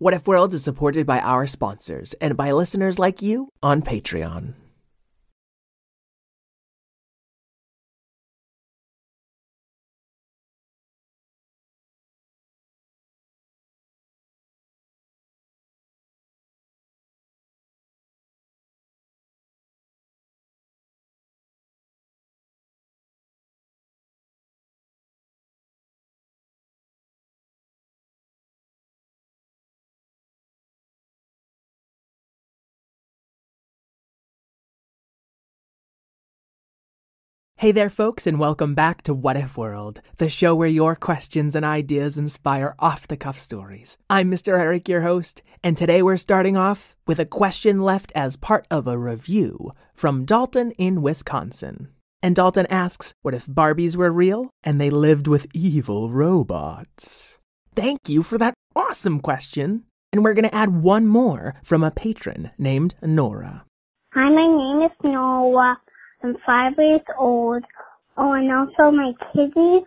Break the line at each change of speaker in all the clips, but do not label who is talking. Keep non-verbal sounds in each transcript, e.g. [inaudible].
What If World is supported by our sponsors and by listeners like you on Patreon. Hey there, folks, and welcome back to What If World, the show where your questions and ideas inspire off the cuff stories. I'm Mr. Eric, your host, and today we're starting off with a question left as part of a review from Dalton in Wisconsin. And Dalton asks, What if Barbies were real and they lived with evil robots? Thank you for that awesome question. And we're going to add one more from a patron named Nora.
Hi, my name is Noah. I'm five years old. Oh, and also my kitties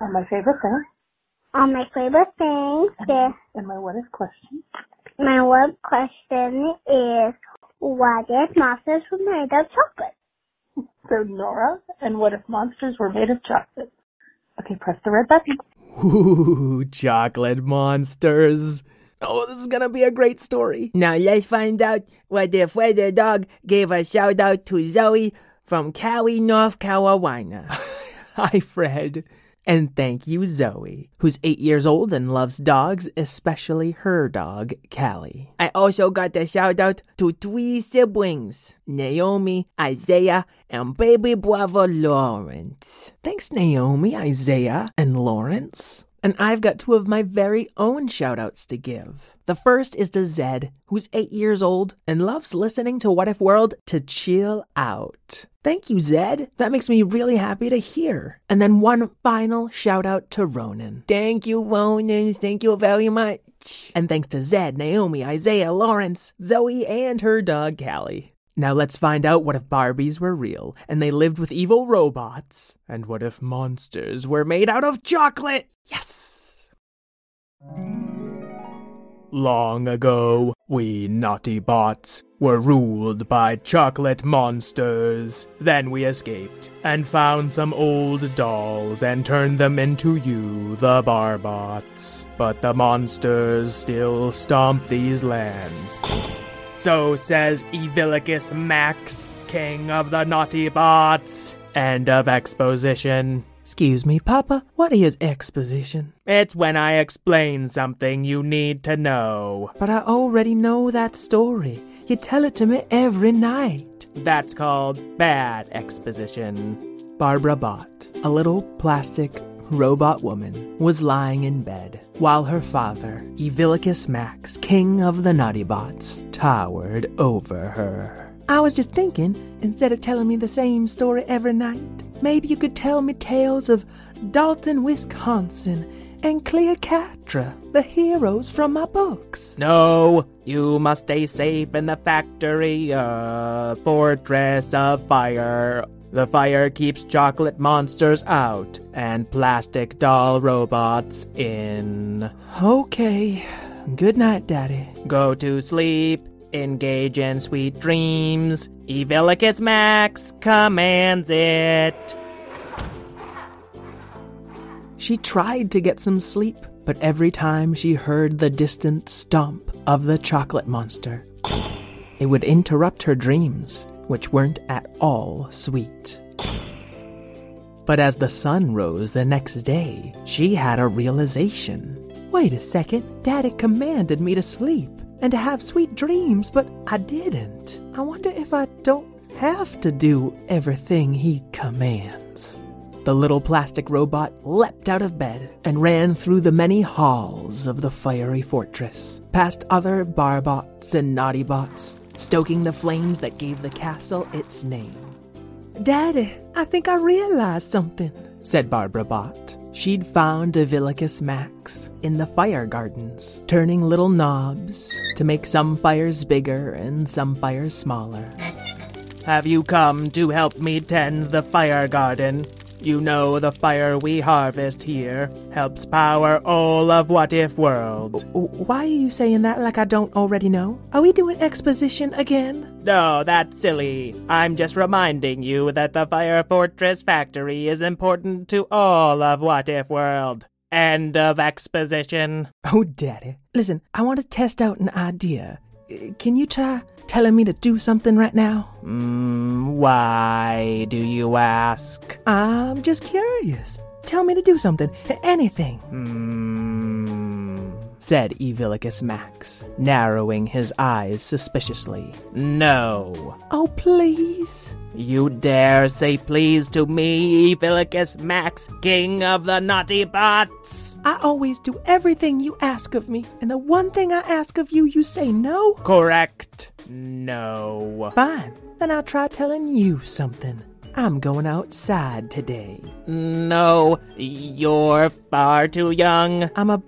And my favorite thing.
are my favorite thing. They're-
And my what if question.
My one question is, what if monsters were made of chocolate? [laughs]
So Nora, and what if monsters were made of chocolate? Okay, press the red button.
Ooh, chocolate monsters. Oh, this is gonna be a great story. Now let's find out what if Weather Dog gave a shout out to Zoe from Cowie, North Carolina. [laughs] Hi, Fred. And thank you, Zoe, who's eight years old and loves dogs, especially her dog, Callie. I also got a shout out to three siblings Naomi, Isaiah, and baby brother Lawrence. Thanks, Naomi, Isaiah, and Lawrence. And I've got two of my very own shout outs to give. The first is to Zed, who's eight years old and loves listening to What If World to chill out. Thank you, Zed. That makes me really happy to hear. And then one final shout out to Ronan. Thank you, Ronan. Thank you very much. And thanks to Zed, Naomi, Isaiah, Lawrence, Zoe, and her dog, Callie. Now let's find out what if Barbies were real and they lived with evil robots. And what if monsters were made out of chocolate? Yes! Long ago, we naughty bots were ruled by chocolate monsters. Then we escaped and found some old dolls and turned them into you, the Barbots. But the monsters still stomp these lands. So says Evilicus Max, king of the naughty bots. End of exposition. Excuse me, Papa, what is exposition? It's when I explain something you need to know. But I already know that story. You tell it to me every night. That's called bad exposition. Barbara Bot, a little plastic robot woman, was lying in bed while her father, Evilicus Max, king of the Naughty Bots, towered over her. I was just thinking, instead of telling me the same story every night, maybe you could tell me tales of Dalton, Wisconsin, and Cleopatra, the heroes from my books. No, you must stay safe in the factory, uh, fortress of fire. The fire keeps chocolate monsters out and plastic doll robots in. Okay. Good night, Daddy. Go to sleep. Engage in sweet dreams. Evilicus Max commands it. She tried to get some sleep, but every time she heard the distant stomp of the chocolate monster, it would interrupt her dreams, which weren't at all sweet. But as the sun rose the next day, she had a realization. Wait a second, Daddy commanded me to sleep and to have sweet dreams, but I didn't. I wonder if I don't have to do everything he commands. The little plastic robot leapt out of bed and ran through the many halls of the fiery fortress, past other barbots and naughty bots, stoking the flames that gave the castle its name. Daddy, I think I realized something, said Barbara Bot. She'd found Evilicus Max in the fire gardens, turning little knobs to make some fires bigger and some fires smaller. Have you come to help me tend the fire garden?
You know the fire we harvest here helps power all of What If World.
Why are you saying that like I don't already know? Are we doing exposition again?
No, that's silly. I'm just reminding you that the Fire Fortress factory is important to all of What If World. End of exposition.
Oh, Daddy. Listen, I want to test out an idea. Can you try telling me to do something right now?
Mm, why do you ask?
I'm just curious. Tell me to do something. Anything.
Hmm.
Said Evilicus Max, narrowing his eyes suspiciously.
No.
Oh, please.
You dare say please to me, Evilicus Max, king of the naughty bots?
I always do everything you ask of me, and the one thing I ask of you, you say no?
Correct. No.
Fine. Then I'll try telling you something. I'm going outside today.
No, you're far too young.
I'm a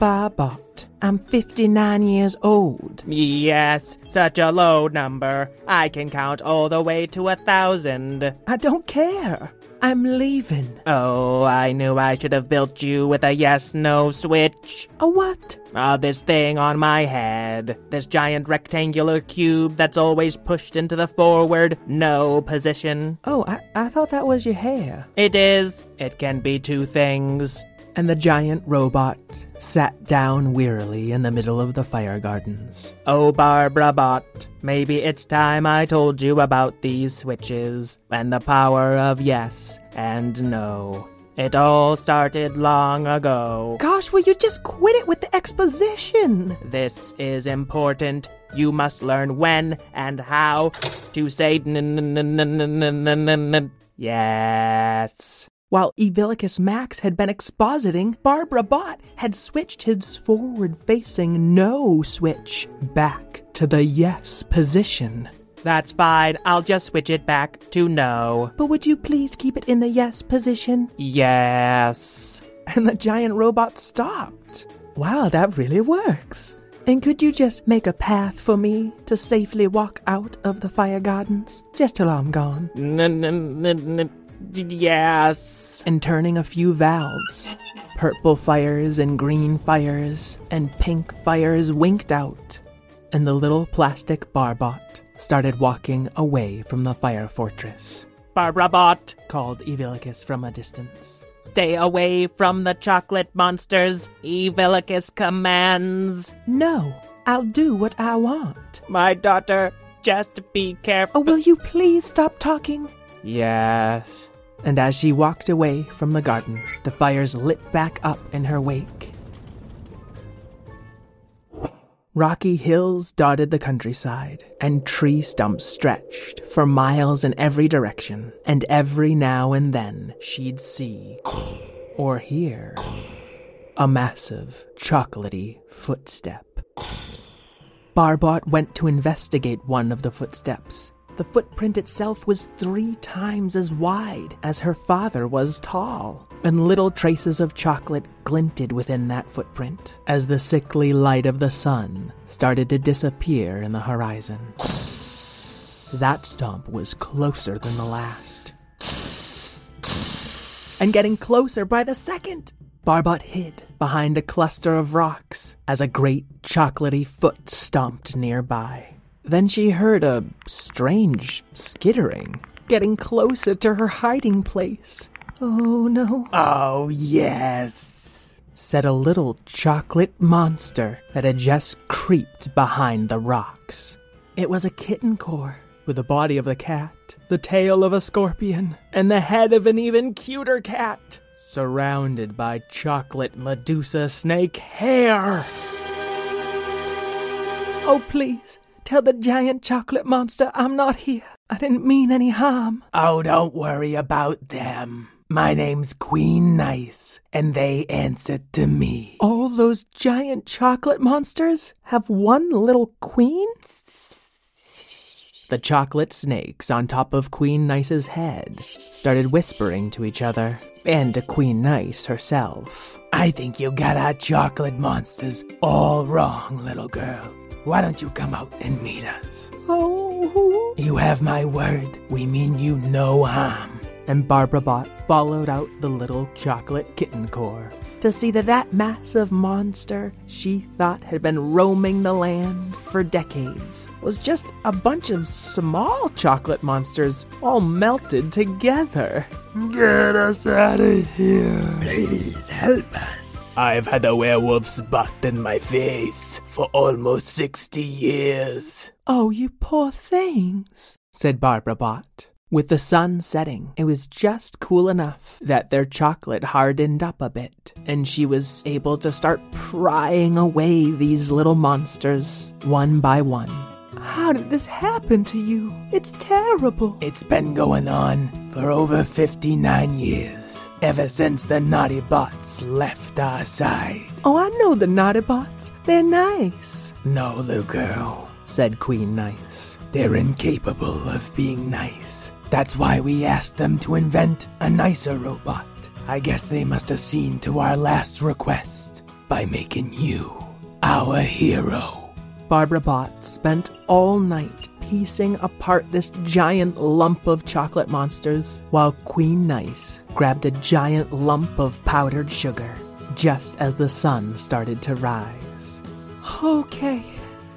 I'm 59 years old.
Yes, such a low number. I can count all the way to a thousand.
I don't care. I'm leaving.
Oh, I knew I should have built you with a yes no switch.
A what?
Ah, this thing on my head. This giant rectangular cube that's always pushed into the forward no position.
Oh, I, I thought that was your hair.
It is. It can be two things.
And the giant robot sat down wearily in the middle of the fire gardens.
Oh, Barbara Bot, maybe it's time I told you about these switches and the power of yes and no. It all started long ago.
Gosh, will you just quit it with the exposition?
This is important. You must learn when and how to say n- n- n- yes.
While Evilicus Max had been expositing, Barbara Bot had switched his forward facing no switch back to the yes position.
That's fine. I'll just switch it back to no.
But would you please keep it in the yes position?
Yes.
And the giant robot stopped. Wow, that really works. And could you just make a path for me to safely walk out of the fire gardens? Just till I'm gone.
N- n- n- n- yes.
And turning a few valves. Purple fires and green fires and pink fires winked out. And the little plastic barbot started walking away from the fire fortress.
Barbara Bot,
Called Evilicus from a distance.
stay away from the chocolate monsters. Evilicus commands.
No, I'll do what I want.
My daughter, just be careful.
Oh, will you please stop talking?
Yes.
And as she walked away from the garden, the fires lit back up in her wake. Rocky hills dotted the countryside, and tree stumps stretched for miles in every direction, and every now and then she'd see or hear a massive, chocolatey footstep. Barbot went to investigate one of the footsteps. The footprint itself was three times as wide as her father was tall, and little traces of chocolate glinted within that footprint as the sickly light of the sun started to disappear in the horizon. That stomp was closer than the last. And getting closer by the second. Barbot hid behind a cluster of rocks as a great chocolatey foot stomped nearby. Then she heard a strange skittering, getting closer to her hiding place. Oh no,
Oh, yes.
said a little chocolate monster that had just creeped behind the rocks. It was a kitten core with the body of a cat, the tail of a scorpion, and the head of an even cuter cat, surrounded by chocolate Medusa snake hair. Oh, please, tell the giant chocolate monster I'm not here. I didn't mean any harm.
Oh, don't worry about them. My name's Queen Nice, and they answer to me.
All those giant chocolate monsters have one little queen? The chocolate snakes on top of Queen Nice's head started whispering to each other, and to Queen Nice herself.
I think you got our chocolate monsters all wrong, little girl. Why don't you come out and meet us?
Oh,
You have my word. We mean you no harm.
and Barbara Bot followed out the little chocolate kitten core to see that that massive monster she thought had been roaming the land for decades was just a bunch of small chocolate monsters all melted together.
Get us out of here.
Please help us.
I've had a werewolf's butt in my face for almost 60 years.
Oh, you poor things, said Barbara Bot. With the sun setting, it was just cool enough that their chocolate hardened up a bit, and she was able to start prying away these little monsters one by one. How did this happen to you? It's terrible.
It's been going on for over 59 years, ever since the Naughty Bots left our side.
Oh, I know the Naughty Bots. They're nice.
No, little girl,
said Queen Nice.
They're incapable of being nice. That's why we asked them to invent a nicer robot. I guess they must have seen to our last request by making you our hero.
Barbara Bot spent all night piecing apart this giant lump of chocolate monsters, while Queen Nice grabbed a giant lump of powdered sugar just as the sun started to rise. Okay,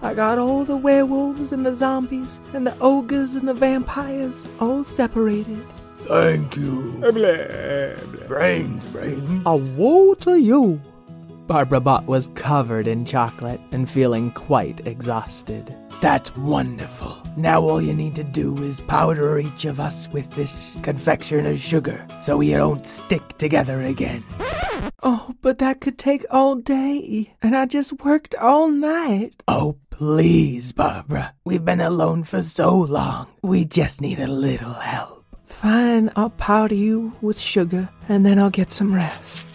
I got all the werewolves and the zombies and the ogres and the vampires all separated.
Thank you. Blah, blah. Brains, brains.
A woe to you. Barbara Bot was covered in chocolate and feeling quite exhausted.
That's wonderful. Now all you need to do is powder each of us with this confectioner's sugar so we don't stick together again.
Oh, but that could take all day, and I just worked all night.
Oh, please, Barbara. We've been alone for so long. We just need a little help.
Fine, I'll powder you with sugar, and then I'll get some rest.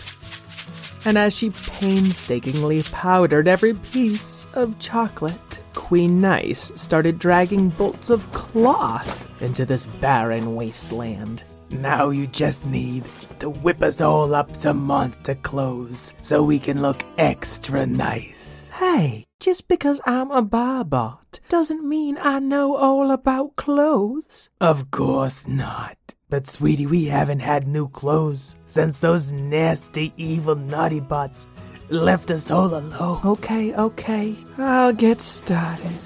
And as she painstakingly powdered every piece of chocolate, Queen Nice started dragging bolts of cloth into this barren wasteland.
Now you just need to whip us all up some monster clothes so we can look extra nice.
Hey, just because I'm a barbot doesn't mean I know all about clothes.
Of course not. But sweetie, we haven't had new clothes since those nasty, evil, naughty bots left us all alone.
Okay, okay. I'll get started.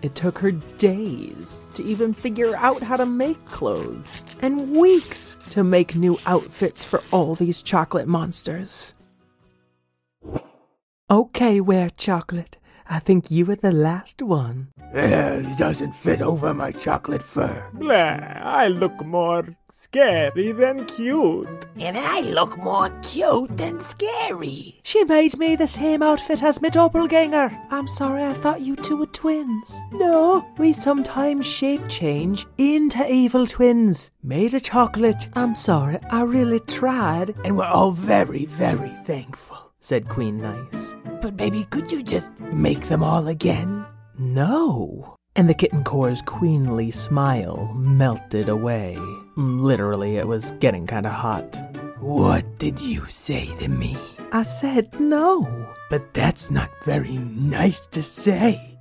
It took her days to even figure out how to make clothes, and weeks to make new outfits for all these chocolate monsters. Okay, Wear Chocolate. I think you were the last one.
It doesn't fit over my chocolate fur.
Blah, I look more scary than cute.
And I look more cute than scary.
She made me the same outfit as my doppelganger. I'm sorry, I thought you two were twins. No, we sometimes shape change into evil twins. Made of chocolate. I'm sorry, I really tried.
And we're all very, very thankful
said Queen Nice.
But baby, could you just make them all again?
No. And the kitten core's queenly smile melted away. Literally, it was getting kind of hot.
What did you say to me?
I said no.
But that's not very nice to say.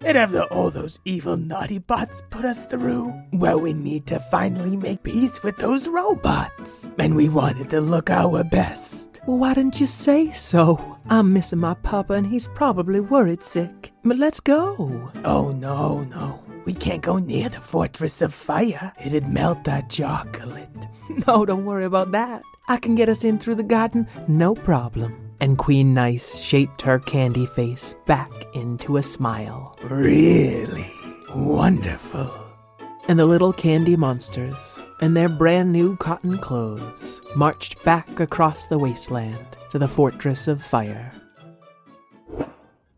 And after all those evil naughty bots put us through, well, we need to finally make peace with those robots. And we wanted to look our best.
Well, why didn't you say so? I'm missing my papa and he's probably worried sick. But let's go.
Oh, no, no. We can't go near the Fortress of Fire. It'd melt our chocolate. [laughs]
No, don't worry about that. I can get us in through the garden, no problem and Queen Nice shaped her candy face back into a smile.
Really wonderful.
And the little candy monsters, in their brand new cotton clothes, marched back across the wasteland to the Fortress of Fire.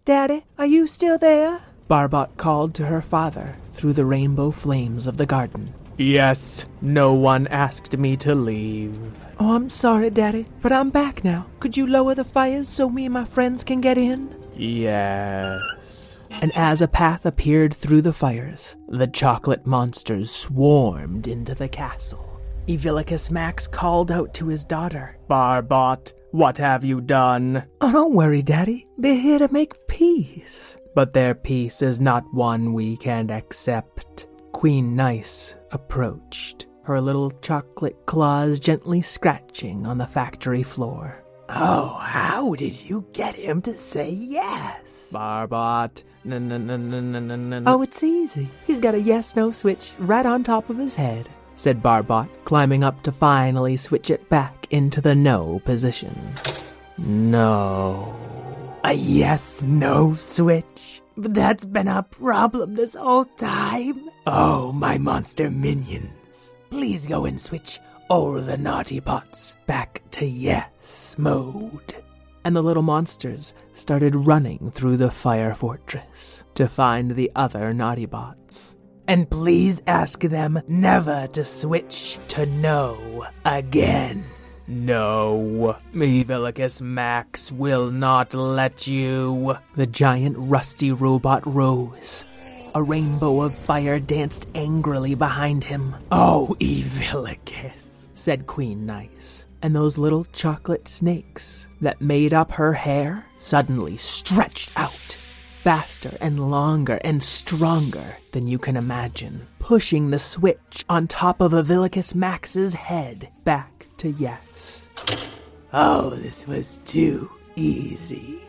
Daddy, are you still there? Barbot called to her father through the rainbow flames of the garden.
Yes, no one asked me to leave.
Oh, I'm sorry, Daddy, but I'm back now. Could you lower the fires so me and my friends can get in?
Yes.
And as a path appeared through the fires, the chocolate monsters swarmed into the castle. Evilicus Max called out to his daughter.
Barbot, what have you done?
Oh, don't worry, Daddy. They're here to make peace.
But their peace is not one we can accept. Queen Nice approached,
her little chocolate claws gently scratching on the factory floor.
Oh, how did you get him to say yes?
Barbot.
Oh, it's easy. He's got a yes no switch right on top of his head, said Barbot, climbing up to finally switch it back into the no position. No.
A yes no switch? That's been a problem this whole time. Oh, my monster minions. Please go and switch all the naughty bots back to yes mode.
And the little monsters started running through the fire fortress to find the other naughty bots.
And please ask them never to switch to no again.
No, Evilicus Max will not let you.
The giant rusty robot rose. A rainbow of fire danced angrily behind him,
Oh, Evilicus.
said Queen Nice. And those little chocolate snakes that made up her hair suddenly stretched out, faster and longer and stronger than you can imagine, pushing the switch on top of Evilicus Max's head back to yes.
Oh, this was too easy.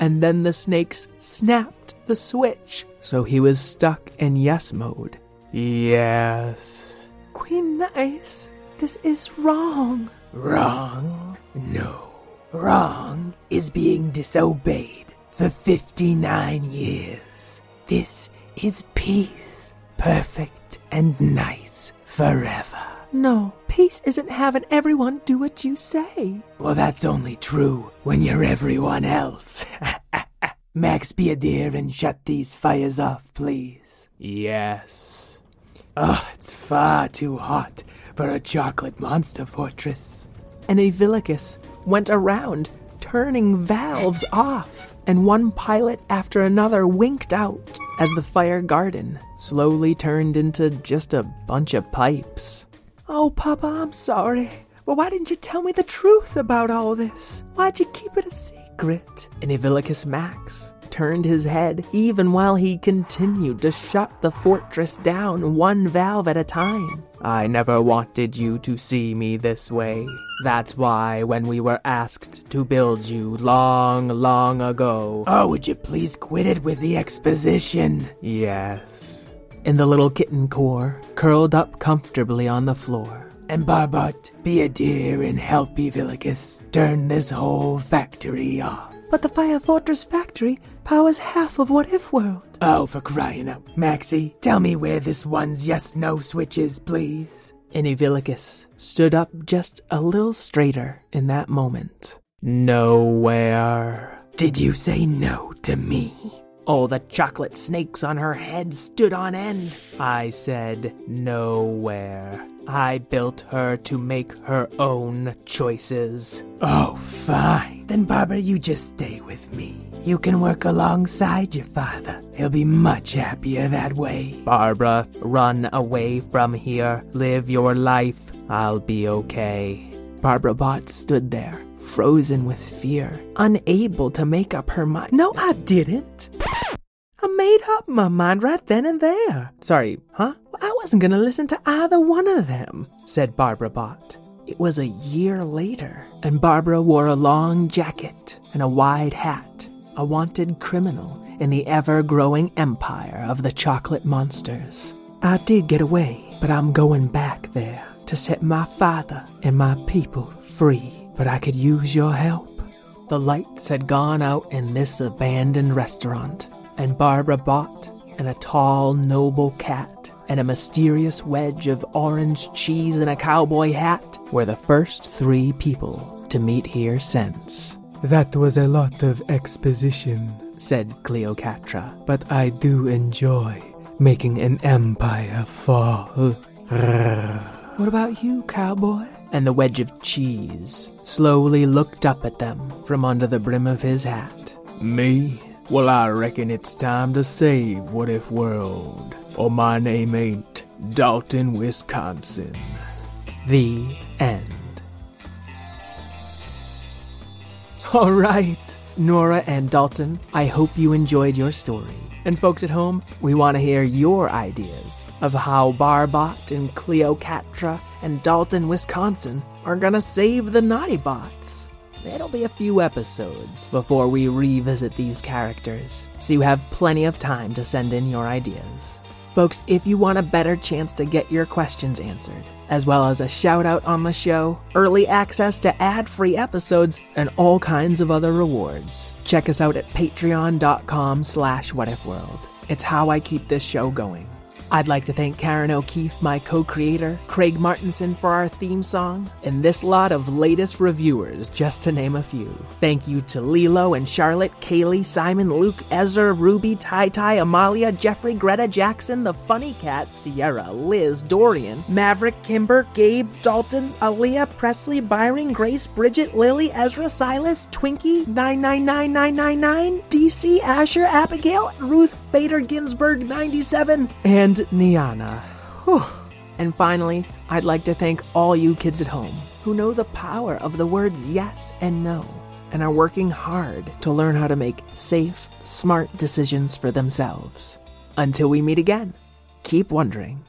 And then the snakes snapped the switch, so he was stuck in yes mode.
Yes.
Queen Nice, this is wrong.
Wrong? No. Wrong is being disobeyed for 59 years. This is peace. Perfect and nice forever.
No, peace isn't having everyone do what you say.
Well, that's only true when you're everyone else. [laughs] Max, be a dear and shut these fires off, please.
Yes.
Oh, it's far too hot for a chocolate monster fortress.
And Evilicus went around turning valves off, and one pilot after another winked out as the fire garden slowly turned into just a bunch of pipes. Oh, Papa, I'm sorry. Well, why didn't you tell me the truth about all this? Why'd you keep it a secret? And Evilicus Max turned his head even while he continued to shut the fortress down one valve at a time.
I never wanted you to see me this way. That's why when we were asked to build you long, long ago.
Oh, would you please quit it with the exposition?
Yes.
And the little kitten core curled up comfortably on the floor.
And Barbot, be a dear and help Evilicus turn this whole factory off.
But the Fire Fortress factory powers half of What If World.
Oh, for crying out. Maxie, tell me where this one's yes no switch is, please.
And Evilicus stood up just a little straighter in that moment.
Nowhere.
Did you say no to me?
All the chocolate snakes on her head stood on end.
I said nowhere. I built her to make her own choices.
Oh, fine. Then, Barbara, you just stay with me. You can work alongside your father. He'll be much happier that way.
Barbara, run away from here. Live your life. I'll be okay.
Barbara Bot stood there, frozen with fear, unable to make up her mind. No, I didn't. I made up my mind right then and there. Sorry, huh? I wasn't gonna listen to either one of them, said Barbara Bot. It was a year later, and Barbara wore a long jacket and a wide hat, a wanted criminal in the ever growing empire of the chocolate monsters. I did get away, but I'm going back there to set my father and my people free. But I could use your help. The lights had gone out in this abandoned restaurant, and Barbara Bot and a tall, noble cat and a mysterious wedge of orange cheese and a cowboy hat were the first three people to meet here since.
That was a lot of exposition,
said Cleocatra,
but I do enjoy making an empire fall.
What about you, cowboy? And the wedge of cheese slowly looked up at them from under the brim of his hat.
Me? Well, I reckon it's time to save What If World. Or my name ain't Dalton, Wisconsin.
The end. All right, Nora and Dalton, I hope you enjoyed your story. And folks at home, we want to hear your ideas of how Barbot and Cleocatra and Dalton, Wisconsin are gonna save the Naughty Bots. It'll be a few episodes before we revisit these characters, so you have plenty of time to send in your ideas. Folks, if you want a better chance to get your questions answered, as well as a shout out on the show, early access to ad free episodes, and all kinds of other rewards, check us out at patreon.com slash whatifworld. It's how I keep this show going. I'd like to thank Karen O'Keefe, my co creator, Craig Martinson for our theme song, and this lot of latest reviewers, just to name a few. Thank you to Lilo and Charlotte, Kaylee, Simon, Luke, Ezra, Ruby, Tai Tai, Amalia, Jeffrey, Greta, Jackson, the Funny Cat, Sierra, Liz, Dorian, Maverick, Kimber, Gabe, Dalton, Aaliyah, Presley, Byron, Grace, Bridget, Lily, Ezra, Silas, Twinkie, 999999, DC, Asher, Abigail, Ruth, Bader, Ginsburg, 97, and Niana. Whew. And finally, I'd like to thank all you kids at home who know the power of the words yes and no and are working hard to learn how to make safe, smart decisions for themselves. Until we meet again, keep wondering.